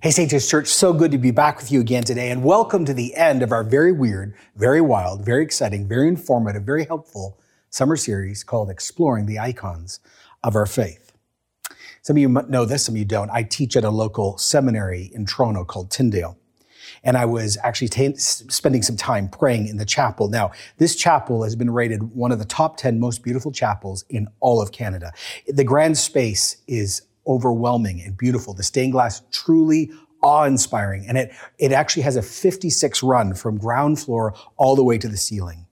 Hey. Joe's Church, so good to be back with you again today, and welcome to the end of our very weird, very wild, very exciting, very informative, very helpful summer series called Exploring the Icons of Our Faith. Some of you know this, some of you don't. I teach at a local seminary in Toronto called Tyndale. And I was actually t- spending some time praying in the chapel. Now, this chapel has been rated one of the top 10 most beautiful chapels in all of Canada. The grand space is overwhelming and beautiful. The stained glass truly awe-inspiring. And it, it actually has a 56 run from ground floor all the way to the ceiling.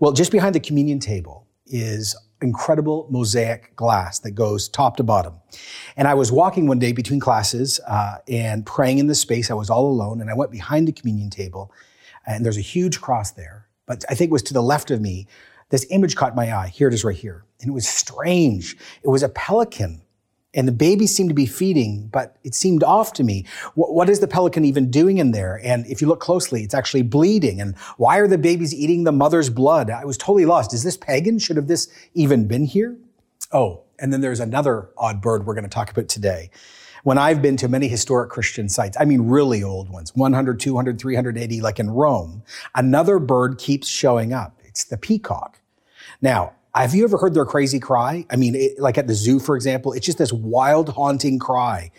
Well, just behind the communion table is incredible mosaic glass that goes top to bottom. And I was walking one day between classes uh, and praying in the space. I was all alone, and I went behind the communion table, and there's a huge cross there. But I think it was to the left of me. This image caught my eye. Here it is right here. And it was strange. It was a pelican and the baby seemed to be feeding, but it seemed off to me. What, what is the pelican even doing in there? And if you look closely, it's actually bleeding. And why are the babies eating the mother's blood? I was totally lost. Is this pagan? Should have this even been here? Oh, and then there's another odd bird we're going to talk about today. When I've been to many historic Christian sites, I mean really old ones, 100, 200, 380, like in Rome, another bird keeps showing up. It's the peacock. Now, have you ever heard their crazy cry? I mean, it, like at the zoo, for example, it's just this wild, haunting cry.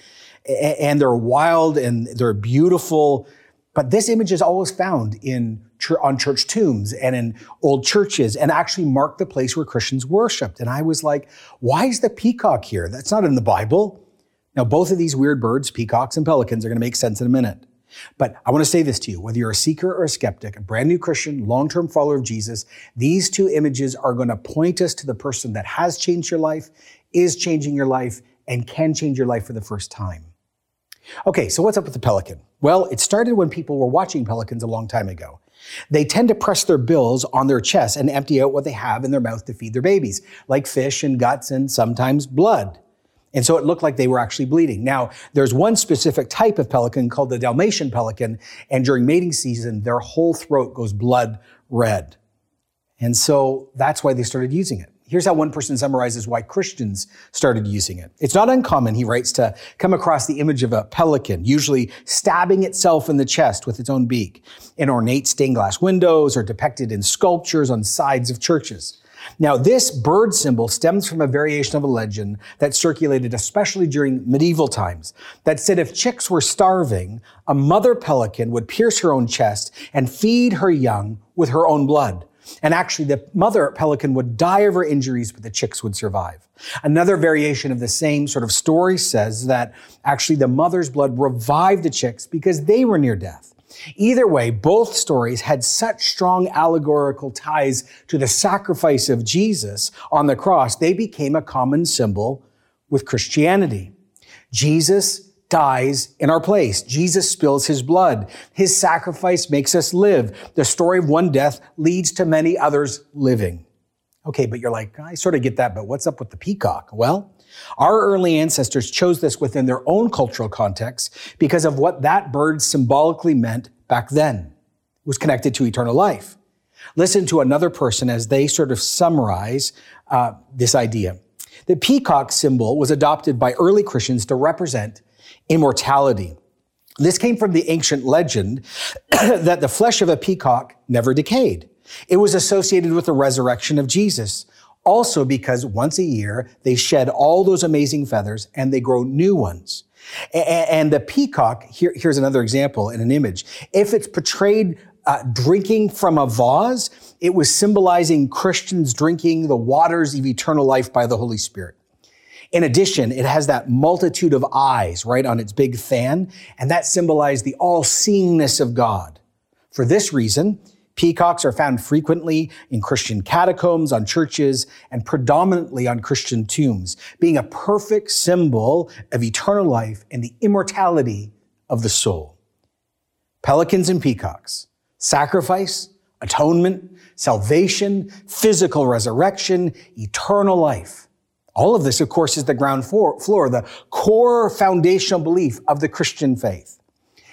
And they're wild and they're beautiful. But this image is always found in on church tombs and in old churches and actually mark the place where Christians worshiped. And I was like, why is the peacock here? That's not in the Bible. Now, both of these weird birds, peacocks and pelicans, are going to make sense in a minute. But I want to say this to you whether you're a seeker or a skeptic, a brand new Christian, long term follower of Jesus, these two images are going to point us to the person that has changed your life, is changing your life, and can change your life for the first time. Okay, so what's up with the pelican? Well, it started when people were watching pelicans a long time ago. They tend to press their bills on their chest and empty out what they have in their mouth to feed their babies, like fish and guts and sometimes blood. And so it looked like they were actually bleeding. Now, there's one specific type of pelican called the Dalmatian pelican, and during mating season, their whole throat goes blood red. And so that's why they started using it. Here's how one person summarizes why Christians started using it. It's not uncommon, he writes, to come across the image of a pelican, usually stabbing itself in the chest with its own beak, in ornate stained glass windows or depicted in sculptures on sides of churches. Now, this bird symbol stems from a variation of a legend that circulated especially during medieval times that said if chicks were starving, a mother pelican would pierce her own chest and feed her young with her own blood. And actually, the mother pelican would die of her injuries, but the chicks would survive. Another variation of the same sort of story says that actually the mother's blood revived the chicks because they were near death. Either way, both stories had such strong allegorical ties to the sacrifice of Jesus on the cross, they became a common symbol with Christianity. Jesus dies in our place. Jesus spills his blood. His sacrifice makes us live. The story of one death leads to many others living. Okay, but you're like, I sort of get that, but what's up with the peacock? Well, our early ancestors chose this within their own cultural context because of what that bird symbolically meant back then. It was connected to eternal life. Listen to another person as they sort of summarize uh, this idea. The peacock symbol was adopted by early Christians to represent immortality. This came from the ancient legend that the flesh of a peacock never decayed. It was associated with the resurrection of Jesus, also because once a year they shed all those amazing feathers and they grow new ones. And the peacock, here, here's another example in an image. If it's portrayed uh, drinking from a vase, it was symbolizing Christians drinking the waters of eternal life by the Holy Spirit. In addition, it has that multitude of eyes right on its big fan, and that symbolized the all-seeingness of God. For this reason, Peacocks are found frequently in Christian catacombs, on churches, and predominantly on Christian tombs, being a perfect symbol of eternal life and the immortality of the soul. Pelicans and peacocks, sacrifice, atonement, salvation, physical resurrection, eternal life. All of this, of course, is the ground floor, the core foundational belief of the Christian faith.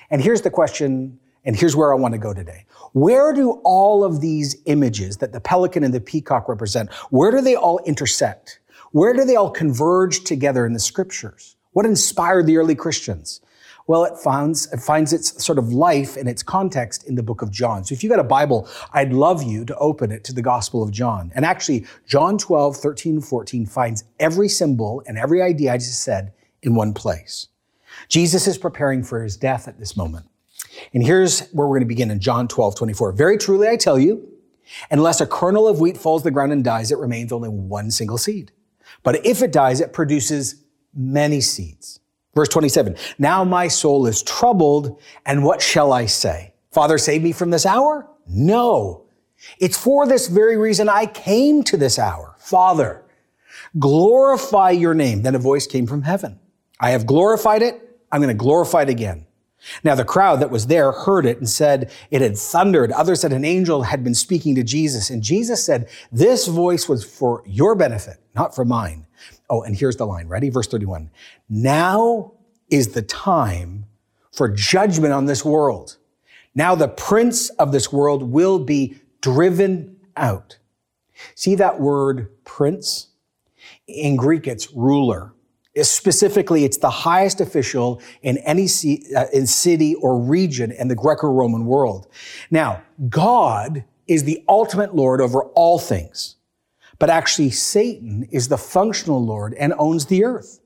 And here's the question, and here's where I want to go today. Where do all of these images that the pelican and the peacock represent, where do they all intersect? Where do they all converge together in the scriptures? What inspired the early Christians? Well, it finds, it finds its sort of life and its context in the book of John. So if you've got a Bible, I'd love you to open it to the Gospel of John. And actually, John 12, 13, 14 finds every symbol and every idea I just said in one place. Jesus is preparing for his death at this moment. And here's where we're going to begin in John 12, 24. Very truly, I tell you, unless a kernel of wheat falls to the ground and dies, it remains only one single seed. But if it dies, it produces many seeds. Verse 27. Now my soul is troubled, and what shall I say? Father, save me from this hour? No. It's for this very reason I came to this hour. Father, glorify your name. Then a voice came from heaven. I have glorified it. I'm going to glorify it again. Now the crowd that was there heard it and said it had thundered. Others said an angel had been speaking to Jesus. And Jesus said, this voice was for your benefit, not for mine. Oh, and here's the line. Ready? Verse 31. Now is the time for judgment on this world. Now the prince of this world will be driven out. See that word prince? In Greek, it's ruler. Specifically, it's the highest official in any uh, in city or region in the Greco-Roman world. Now, God is the ultimate Lord over all things, but actually Satan is the functional Lord and owns the earth.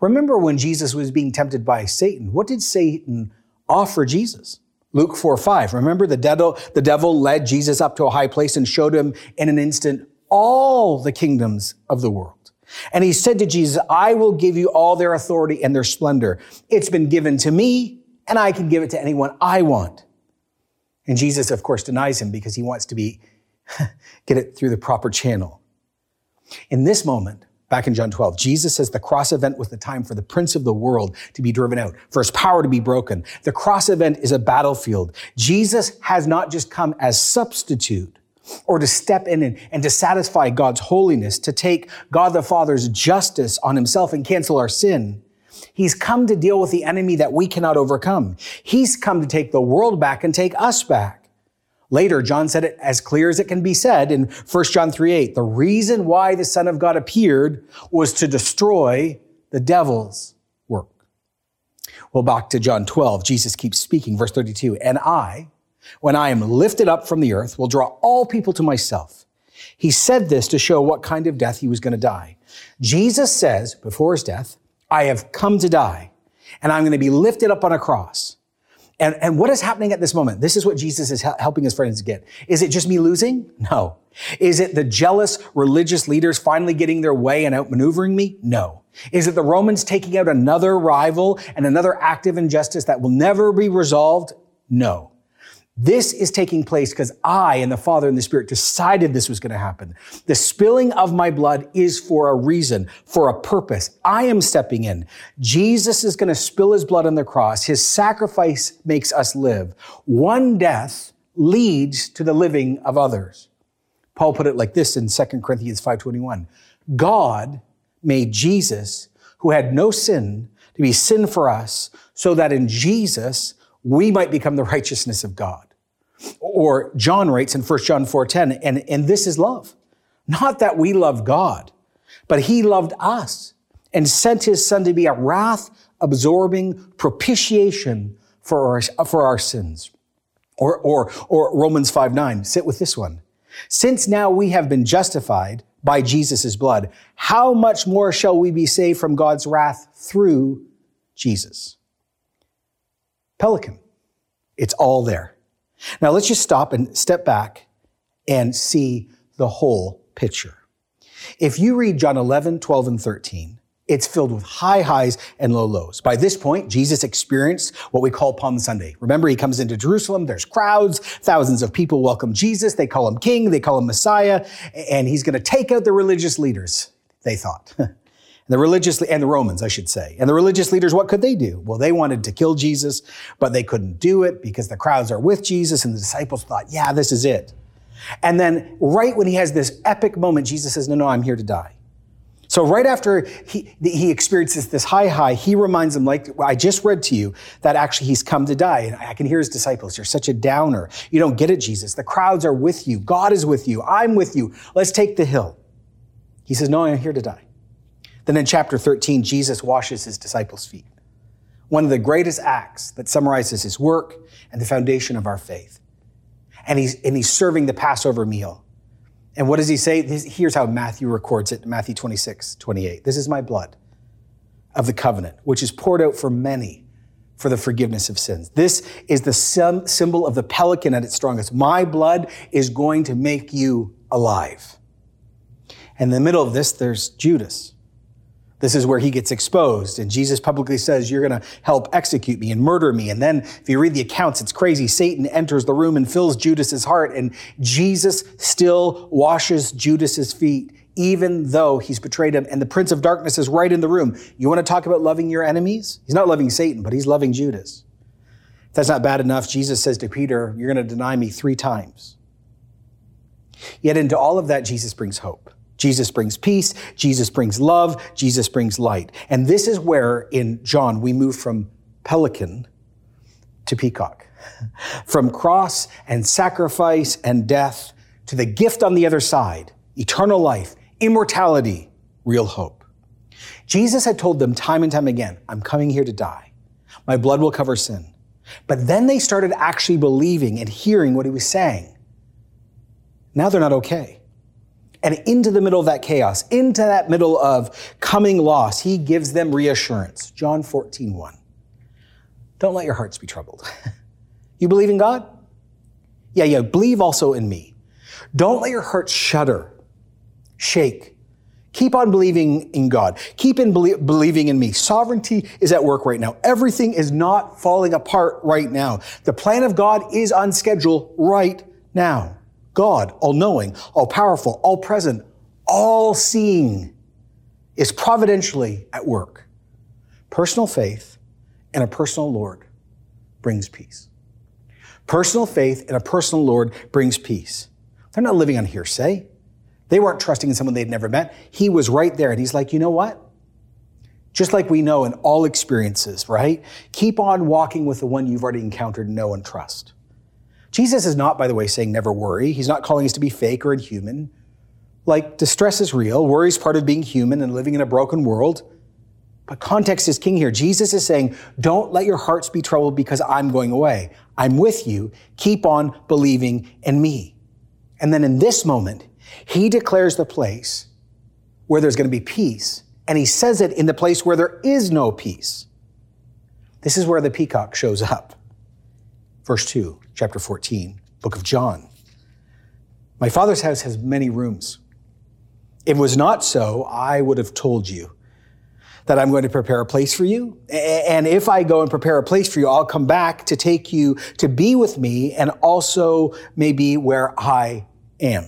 Remember when Jesus was being tempted by Satan, what did Satan offer Jesus? Luke 4, 5. Remember the devil, the devil led Jesus up to a high place and showed him in an instant all the kingdoms of the world. And he said to Jesus, I will give you all their authority and their splendor. It's been given to me, and I can give it to anyone I want. And Jesus, of course, denies him because he wants to be, get it through the proper channel. In this moment, back in John 12, Jesus says the cross event was the time for the prince of the world to be driven out, for his power to be broken. The cross event is a battlefield. Jesus has not just come as substitute, or to step in and, and, to satisfy God's holiness, to take God the Father's justice on himself and cancel our sin. He's come to deal with the enemy that we cannot overcome. He's come to take the world back and take us back. Later, John said it as clear as it can be said in 1 John 3 8. The reason why the Son of God appeared was to destroy the devil's work. Well, back to John 12, Jesus keeps speaking, verse 32. And I, when I am lifted up from the earth, will draw all people to myself. He said this to show what kind of death he was going to die. Jesus says before his death, I have come to die and I'm going to be lifted up on a cross. And, and what is happening at this moment? This is what Jesus is helping his friends get. Is it just me losing? No. Is it the jealous religious leaders finally getting their way and outmaneuvering me? No. Is it the Romans taking out another rival and another act of injustice that will never be resolved? No. This is taking place because I and the Father and the Spirit decided this was going to happen. The spilling of my blood is for a reason, for a purpose. I am stepping in. Jesus is going to spill his blood on the cross. His sacrifice makes us live. One death leads to the living of others. Paul put it like this in 2 Corinthians 5:21. God made Jesus, who had no sin, to be sin for us, so that in Jesus we might become the righteousness of God. Or John writes in 1 John 4:10, and, and this is love. Not that we love God, but he loved us and sent his son to be a wrath absorbing propitiation for our, for our sins. Or, or, or Romans 5 9, sit with this one. Since now we have been justified by Jesus' blood, how much more shall we be saved from God's wrath through Jesus? Pelican. It's all there. Now let's just stop and step back and see the whole picture. If you read John 11, 12, and 13, it's filled with high highs and low lows. By this point, Jesus experienced what we call Palm Sunday. Remember, he comes into Jerusalem, there's crowds, thousands of people welcome Jesus, they call him king, they call him Messiah, and he's going to take out the religious leaders, they thought. The religious, and the Romans, I should say. And the religious leaders, what could they do? Well, they wanted to kill Jesus, but they couldn't do it because the crowds are with Jesus and the disciples thought, yeah, this is it. And then right when he has this epic moment, Jesus says, no, no, I'm here to die. So right after he, he experiences this high high, he reminds them, like I just read to you, that actually he's come to die. And I can hear his disciples, you're such a downer. You don't get it, Jesus. The crowds are with you. God is with you. I'm with you. Let's take the hill. He says, no, I'm here to die. Then in chapter 13, Jesus washes his disciples' feet. one of the greatest acts that summarizes his work and the foundation of our faith. And he's, and he's serving the Passover meal. And what does he say? Here's how Matthew records it Matthew 26, 28. This is my blood of the covenant, which is poured out for many for the forgiveness of sins. This is the symbol of the pelican at its strongest. My blood is going to make you alive. And in the middle of this, there's Judas. This is where he gets exposed. And Jesus publicly says, You're going to help execute me and murder me. And then, if you read the accounts, it's crazy. Satan enters the room and fills Judas's heart. And Jesus still washes Judas's feet even though he's betrayed him. And the prince of darkness is right in the room. You want to talk about loving your enemies? He's not loving Satan, but he's loving Judas. If that's not bad enough, Jesus says to Peter, You're going to deny me three times. Yet into all of that, Jesus brings hope. Jesus brings peace. Jesus brings love. Jesus brings light. And this is where in John we move from pelican to peacock, from cross and sacrifice and death to the gift on the other side, eternal life, immortality, real hope. Jesus had told them time and time again, I'm coming here to die. My blood will cover sin. But then they started actually believing and hearing what he was saying. Now they're not okay. And into the middle of that chaos, into that middle of coming loss, he gives them reassurance. John 14, 1. Don't let your hearts be troubled. you believe in God? Yeah, yeah, believe also in me. Don't let your hearts shudder shake. Keep on believing in God. Keep in belie- believing in me. Sovereignty is at work right now. Everything is not falling apart right now. The plan of God is on schedule right now. God, all knowing, all powerful, all present, all seeing, is providentially at work. Personal faith and a personal Lord brings peace. Personal faith and a personal Lord brings peace. They're not living on hearsay. They weren't trusting in someone they'd never met. He was right there. And he's like, you know what? Just like we know in all experiences, right? Keep on walking with the one you've already encountered, know, and trust. Jesus is not, by the way, saying never worry. He's not calling us to be fake or inhuman. Like, distress is real. Worry is part of being human and living in a broken world. But context is king here. Jesus is saying, don't let your hearts be troubled because I'm going away. I'm with you. Keep on believing in me. And then in this moment, he declares the place where there's going to be peace, and he says it in the place where there is no peace. This is where the peacock shows up. Verse 2, chapter 14, book of John. My father's house has many rooms. If it was not so, I would have told you that I'm going to prepare a place for you. And if I go and prepare a place for you, I'll come back to take you to be with me and also maybe where I am.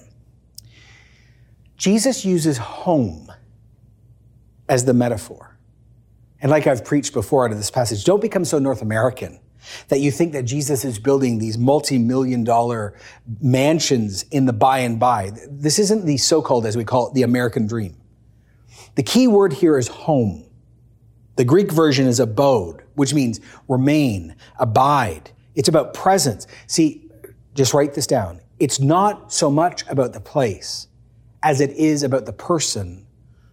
Jesus uses home as the metaphor. And like I've preached before out of this passage, don't become so North American that you think that Jesus is building these multi-million dollar mansions in the by and by. This isn't the so-called, as we call it, the American dream. The key word here is home. The Greek version is abode, which means remain, abide. It's about presence. See, just write this down. It's not so much about the place as it is about the person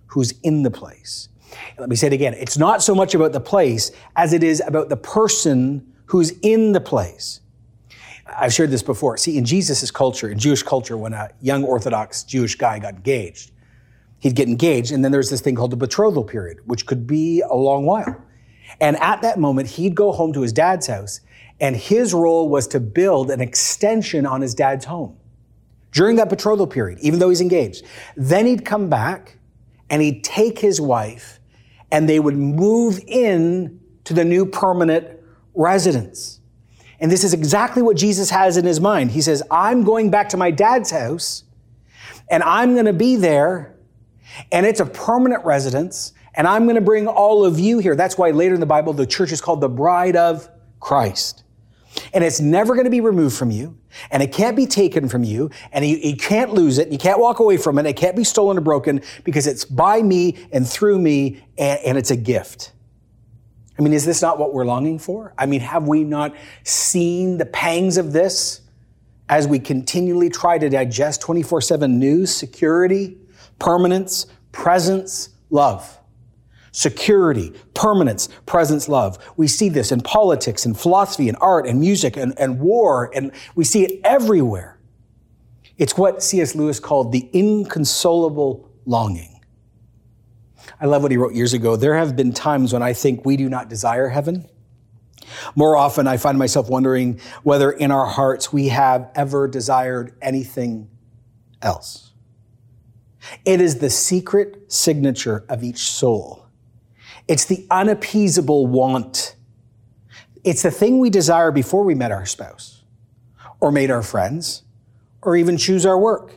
who's in the place. Let me say it again. It's not so much about the place as it is about the person who's in the place. I've shared this before. See, in Jesus' culture, in Jewish culture, when a young Orthodox Jewish guy got engaged, he'd get engaged, and then there's this thing called the betrothal period, which could be a long while. And at that moment, he'd go home to his dad's house, and his role was to build an extension on his dad's home during that betrothal period, even though he's engaged. Then he'd come back and he'd take his wife and they would move in to the new permanent residence. And this is exactly what Jesus has in his mind. He says, I'm going back to my dad's house and I'm going to be there and it's a permanent residence and I'm going to bring all of you here. That's why later in the Bible, the church is called the bride of Christ. And it's never going to be removed from you and it can't be taken from you, and you, you, can't lose it. You can't walk away from it. It can't be stolen or broken because it's by me and through me, and, and it's a gift. I mean, is this not what we're longing for? I mean, have we not seen the pangs of this as we continually try to digest 24 7 news, security, permanence, presence, love? security, permanence, presence, love. We see this in politics and philosophy and art and music and, and war, and we see it everywhere. It's what C.S. Lewis called the inconsolable longing. I love what he wrote years ago. There have been times when I think we do not desire heaven. More often, I find myself wondering whether in our hearts we have ever desired anything else. It is the secret signature of each soul. It's the unappeasable want. It's the thing we desire before we met our spouse or made our friends or even choose our work.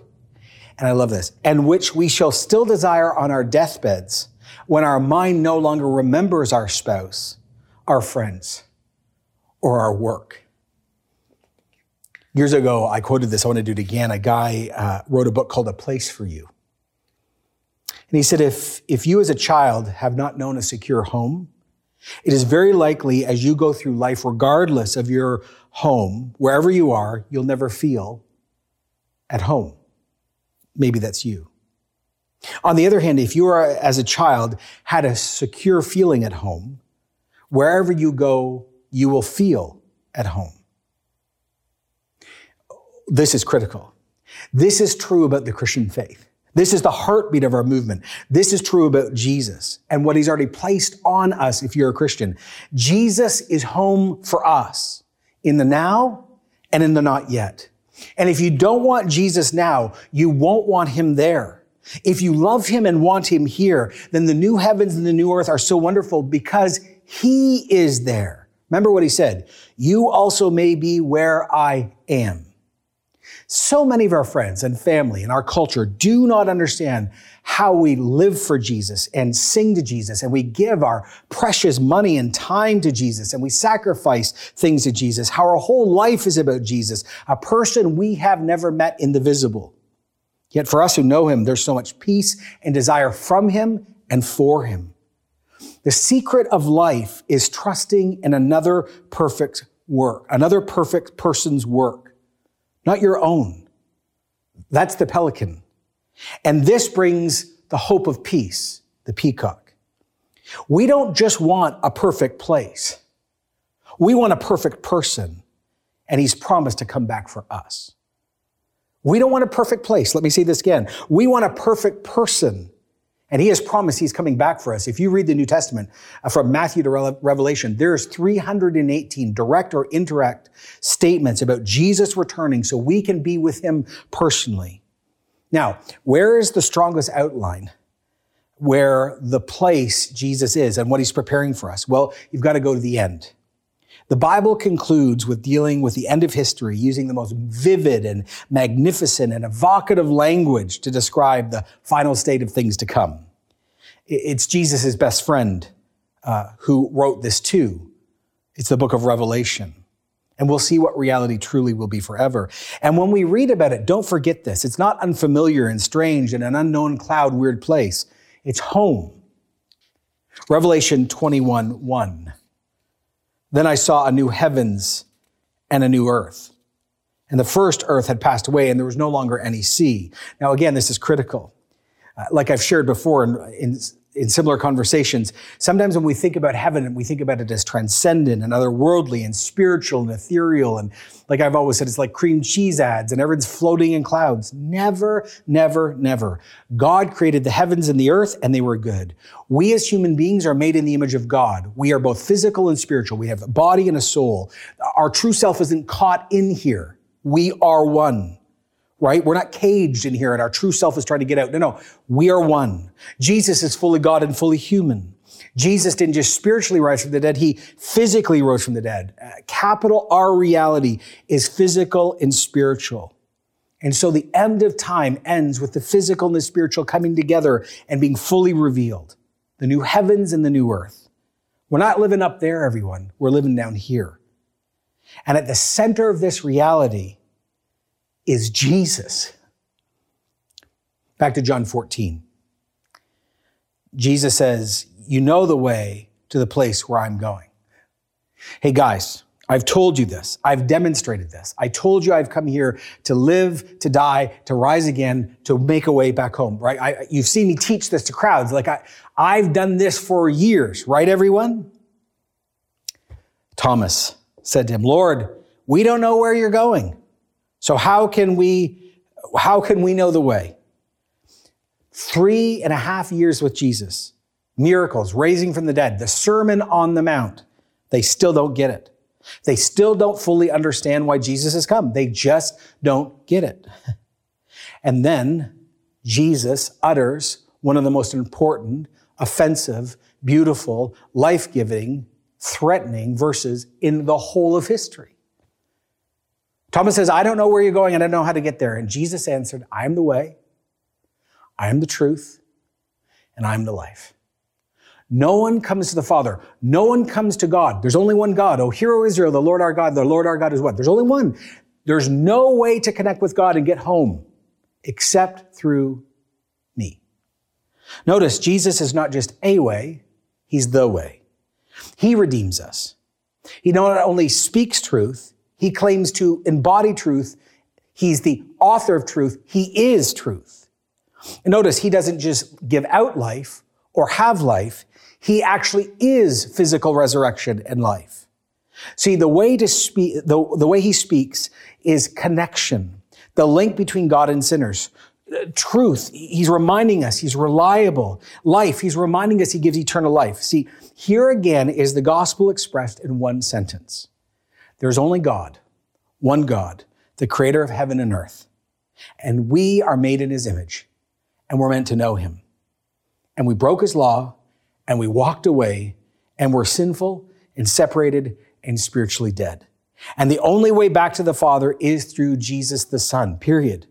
And I love this. And which we shall still desire on our deathbeds when our mind no longer remembers our spouse, our friends, or our work. Years ago, I quoted this. I want to do it again. A guy uh, wrote a book called A Place for You. And he said, if, if you as a child have not known a secure home, it is very likely as you go through life, regardless of your home, wherever you are, you'll never feel at home. Maybe that's you. On the other hand, if you are, as a child, had a secure feeling at home, wherever you go, you will feel at home. This is critical. This is true about the Christian faith. This is the heartbeat of our movement. This is true about Jesus and what he's already placed on us if you're a Christian. Jesus is home for us in the now and in the not yet. And if you don't want Jesus now, you won't want him there. If you love him and want him here, then the new heavens and the new earth are so wonderful because he is there. Remember what he said. You also may be where I am. So many of our friends and family and our culture do not understand how we live for Jesus and sing to Jesus and we give our precious money and time to Jesus and we sacrifice things to Jesus, how our whole life is about Jesus, a person we have never met in the visible. Yet for us who know him, there's so much peace and desire from him and for him. The secret of life is trusting in another perfect work, another perfect person's work not your own. That's the pelican. And this brings the hope of peace, the peacock. We don't just want a perfect place. We want a perfect person, and he's promised to come back for us. We don't want a perfect place. Let me say this again. We want a perfect person, and he has promised he's coming back for us. If you read the New Testament uh, from Matthew to Revelation, there's 318 direct or indirect statements about Jesus returning so we can be with him personally. Now, where is the strongest outline? Where the place Jesus is and what he's preparing for us? Well, you've got to go to the end. The Bible concludes with dealing with the end of history using the most vivid and magnificent and evocative language to describe the final state of things to come. It's Jesus' best friend uh, who wrote this too. It's the book of Revelation. And we'll see what reality truly will be forever. And when we read about it, don't forget this. It's not unfamiliar and strange in an unknown cloud, weird place. It's home. Revelation 21 1. Then I saw a new heavens and a new earth. And the first earth had passed away and there was no longer any sea. Now, again, this is critical. Uh, like I've shared before in, in in similar conversations, sometimes when we think about heaven, we think about it as transcendent and otherworldly and spiritual and ethereal. And like I've always said, it's like cream cheese ads and everyone's floating in clouds. Never, never, never. God created the heavens and the earth and they were good. We as human beings are made in the image of God. We are both physical and spiritual. We have a body and a soul. Our true self isn't caught in here. We are one right? We're not caged in here and our true self is trying to get out. No, no. We are one. Jesus is fully God and fully human. Jesus didn't just spiritually rise from the dead, he physically rose from the dead. Uh, capital R reality is physical and spiritual. And so the end of time ends with the physical and the spiritual coming together and being fully revealed. The new heavens and the new earth. We're not living up there, everyone. We're living down here. And at the center of this reality is Jesus. Back to John 14. Jesus says, You know the way to the place where I'm going. Hey, guys, I've told you this. I've demonstrated this. I told you I've come here to live, to die, to rise again, to make a way back home, right? I, you've seen me teach this to crowds. Like I, I've done this for years, right, everyone? Thomas said to him, Lord, we don't know where you're going. So how can we, how can we know the way? Three and a half years with Jesus, miracles, raising from the dead, the Sermon on the Mount. They still don't get it. They still don't fully understand why Jesus has come. They just don't get it. And then Jesus utters one of the most important, offensive, beautiful, life giving, threatening verses in the whole of history. Thomas says, I don't know where you're going and I don't know how to get there. And Jesus answered, I am the way, I am the truth, and I am the life. No one comes to the Father. No one comes to God. There's only one God. Oh, hear, O Israel, the Lord our God. The Lord our God is what? There's only one. There's no way to connect with God and get home except through me. Notice Jesus is not just a way, he's the way. He redeems us. He not only speaks truth, he claims to embody truth. He's the author of truth. He is truth. And notice he doesn't just give out life or have life. He actually is physical resurrection and life. See, the way to speak, the, the way he speaks is connection, the link between God and sinners. Truth, he's reminding us he's reliable. Life, he's reminding us he gives eternal life. See, here again is the gospel expressed in one sentence. There's only God, one God, the creator of heaven and earth. And we are made in his image, and we're meant to know him. And we broke his law, and we walked away and were sinful and separated and spiritually dead. And the only way back to the Father is through Jesus the Son, period.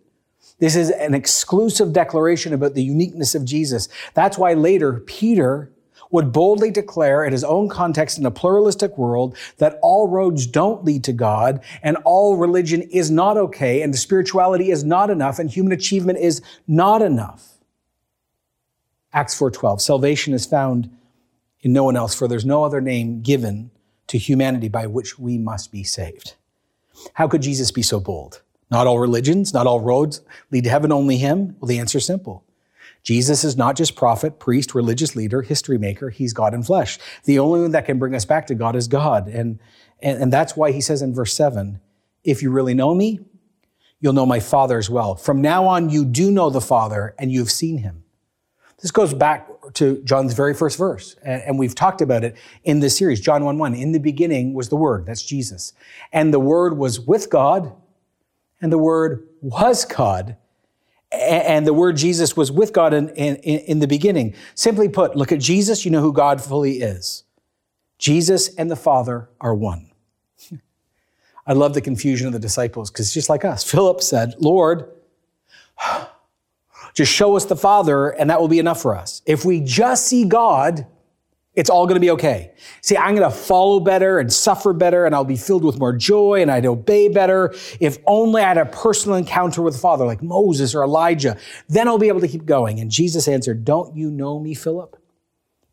This is an exclusive declaration about the uniqueness of Jesus. That's why later Peter would boldly declare in his own context in a pluralistic world that all roads don't lead to God and all religion is not okay and spirituality is not enough and human achievement is not enough. Acts 4:12. Salvation is found in no one else for there's no other name given to humanity by which we must be saved. How could Jesus be so bold? Not all religions, not all roads lead to heaven, only him? Well, the answer is simple. Jesus is not just prophet, priest, religious leader, history maker. He's God in flesh. The only one that can bring us back to God is God. And, and, and that's why he says in verse 7 if you really know me, you'll know my Father as well. From now on, you do know the Father and you've seen him. This goes back to John's very first verse, and we've talked about it in this series, John 1 1. In the beginning was the Word, that's Jesus. And the Word was with God, and the Word was God. And the word Jesus was with God in, in, in the beginning. Simply put, look at Jesus, you know who God fully is. Jesus and the Father are one. I love the confusion of the disciples because just like us, Philip said, Lord, just show us the Father, and that will be enough for us. If we just see God, it's all going to be okay. See, I'm going to follow better and suffer better, and I'll be filled with more joy, and I'd obey better. If only I had a personal encounter with the Father, like Moses or Elijah, then I'll be able to keep going. And Jesus answered, Don't you know me, Philip?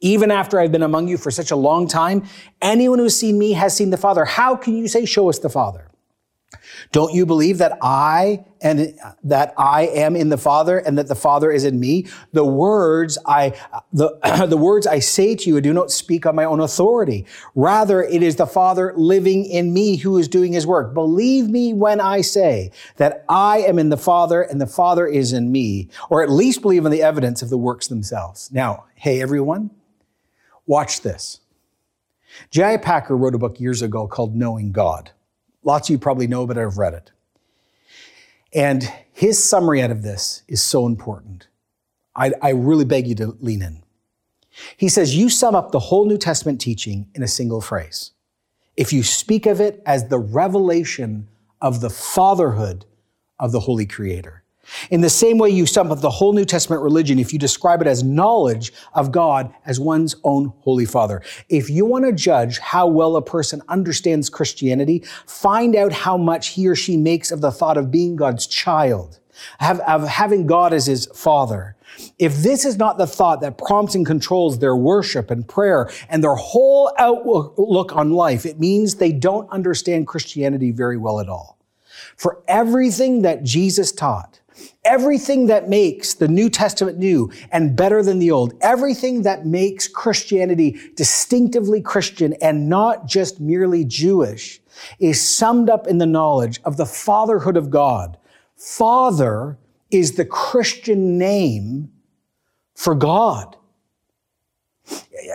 Even after I've been among you for such a long time, anyone who's seen me has seen the Father. How can you say, Show us the Father? Don't you believe that I and that I am in the Father and that the Father is in me? The words I the, the words I say to you I do not speak on my own authority. Rather, it is the Father living in me who is doing his work. Believe me when I say that I am in the Father and the Father is in me, or at least believe in the evidence of the works themselves. Now, hey everyone, watch this. J.I. Packer wrote a book years ago called Knowing God. Lots of you probably know, but I've read it. And his summary out of this is so important. I, I really beg you to lean in. He says, You sum up the whole New Testament teaching in a single phrase. If you speak of it as the revelation of the fatherhood of the Holy Creator. In the same way you sum up the whole New Testament religion if you describe it as knowledge of God as one's own Holy Father. If you want to judge how well a person understands Christianity, find out how much he or she makes of the thought of being God's child, of having God as his father. if this is not the thought that prompts and controls their worship and prayer and their whole outlook on life, it means they don't understand Christianity very well at all. For everything that Jesus taught, everything that makes the New Testament new and better than the Old, everything that makes Christianity distinctively Christian and not just merely Jewish, is summed up in the knowledge of the fatherhood of God. Father is the Christian name for God.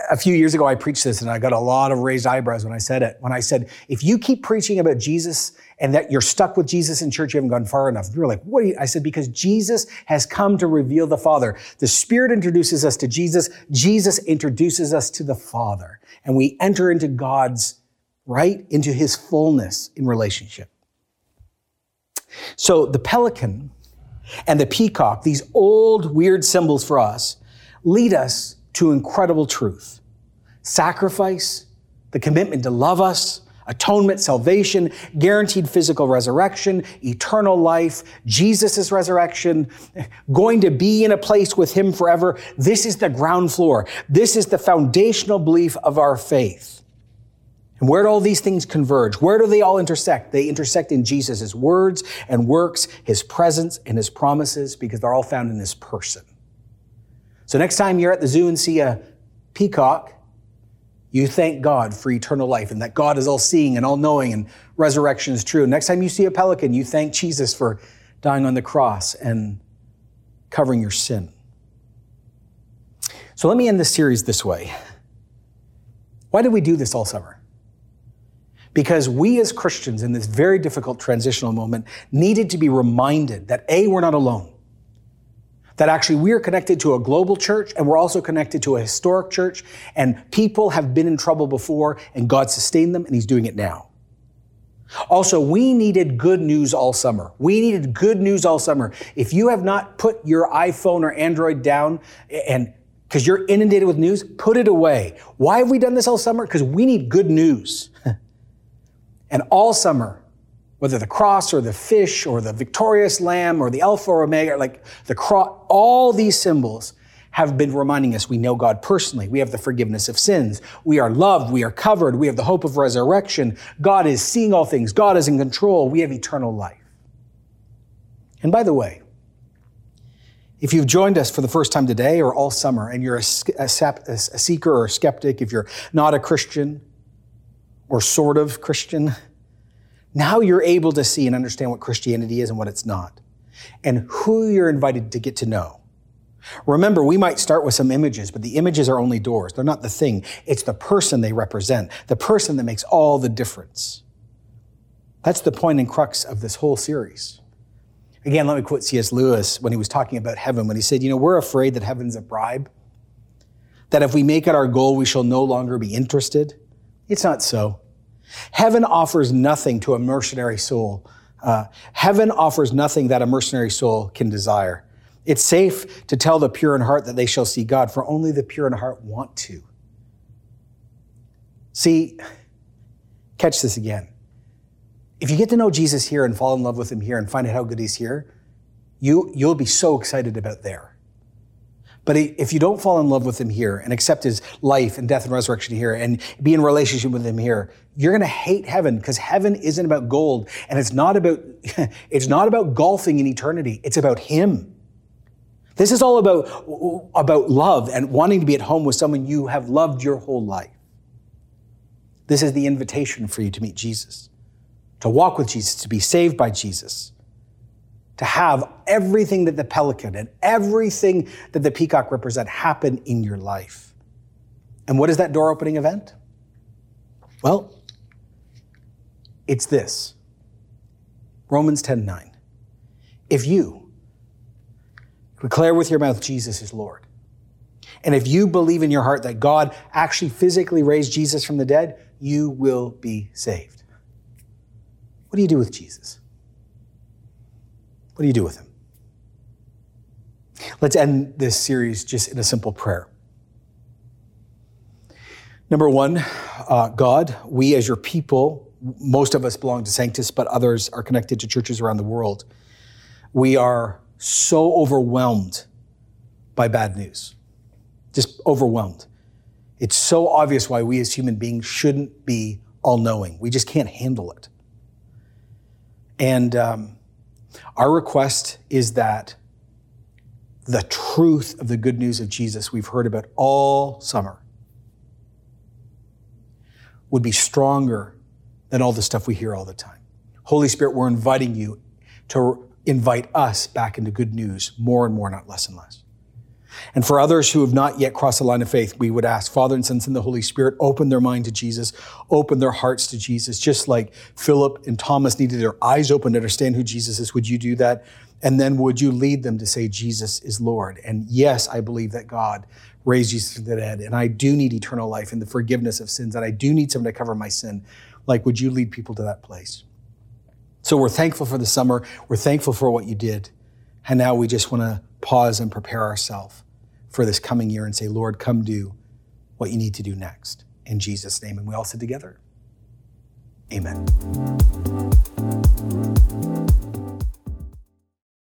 A few years ago, I preached this and I got a lot of raised eyebrows when I said it. When I said, if you keep preaching about Jesus and that you're stuck with Jesus in church, you haven't gone far enough. You were like, what you? I said, because Jesus has come to reveal the Father. The Spirit introduces us to Jesus. Jesus introduces us to the Father. And we enter into God's, right, into His fullness in relationship. So the pelican and the peacock, these old weird symbols for us, lead us to incredible truth. Sacrifice, the commitment to love us, atonement, salvation, guaranteed physical resurrection, eternal life, Jesus' resurrection, going to be in a place with Him forever. This is the ground floor. This is the foundational belief of our faith. And where do all these things converge? Where do they all intersect? They intersect in Jesus' words and works, His presence and His promises, because they're all found in His person. So next time you're at the zoo and see a peacock, you thank God for eternal life and that God is all seeing and all knowing and resurrection is true. Next time you see a pelican, you thank Jesus for dying on the cross and covering your sin. So let me end this series this way. Why did we do this all summer? Because we as Christians in this very difficult transitional moment needed to be reminded that A, we're not alone that actually we are connected to a global church and we're also connected to a historic church and people have been in trouble before and God sustained them and he's doing it now. Also, we needed good news all summer. We needed good news all summer. If you have not put your iPhone or Android down and because you're inundated with news, put it away. Why have we done this all summer? Because we need good news. and all summer, whether the cross or the fish or the victorious lamb or the alpha or omega, like the cross, all these symbols have been reminding us we know God personally. We have the forgiveness of sins. We are loved. We are covered. We have the hope of resurrection. God is seeing all things. God is in control. We have eternal life. And by the way, if you've joined us for the first time today or all summer and you're a, a, a seeker or a skeptic, if you're not a Christian or sort of Christian, now you're able to see and understand what Christianity is and what it's not, and who you're invited to get to know. Remember, we might start with some images, but the images are only doors. They're not the thing. It's the person they represent, the person that makes all the difference. That's the point and crux of this whole series. Again, let me quote C.S. Lewis when he was talking about heaven, when he said, You know, we're afraid that heaven's a bribe, that if we make it our goal, we shall no longer be interested. It's not so. Heaven offers nothing to a mercenary soul. Uh, heaven offers nothing that a mercenary soul can desire. It's safe to tell the pure in heart that they shall see God, for only the pure in heart want to. See, catch this again. If you get to know Jesus here and fall in love with him here and find out how good he's here, you, you'll be so excited about there. But if you don't fall in love with him here and accept his life and death and resurrection here and be in relationship with him here, you're going to hate heaven because heaven isn't about gold and it's not about, it's not about golfing in eternity. It's about him. This is all about, about love and wanting to be at home with someone you have loved your whole life. This is the invitation for you to meet Jesus, to walk with Jesus, to be saved by Jesus to have everything that the pelican and everything that the peacock represent happen in your life. And what is that door opening event? Well, it's this. Romans 10 9. If you declare with your mouth Jesus is Lord, and if you believe in your heart that God actually physically raised Jesus from the dead, you will be saved. What do you do with Jesus? What do you do with him? Let's end this series just in a simple prayer. Number one, uh, God, we as your people, most of us belong to Sanctus, but others are connected to churches around the world. We are so overwhelmed by bad news, just overwhelmed. It's so obvious why we as human beings shouldn't be all knowing. We just can't handle it. And um, our request is that the truth of the good news of Jesus we've heard about all summer would be stronger than all the stuff we hear all the time. Holy Spirit, we're inviting you to invite us back into good news more and more, not less and less. And for others who have not yet crossed the line of faith, we would ask, Father and Son and the Holy Spirit, open their mind to Jesus, open their hearts to Jesus, just like Philip and Thomas needed their eyes open to understand who Jesus is. Would you do that? And then would you lead them to say, Jesus is Lord? And yes, I believe that God raised Jesus from the dead, and I do need eternal life and the forgiveness of sins, and I do need someone to cover my sin. Like, would you lead people to that place? So we're thankful for the summer. We're thankful for what you did. And now we just want to pause and prepare ourselves for this coming year and say, Lord, come do what you need to do next. In Jesus' name. And we all sit together. Amen.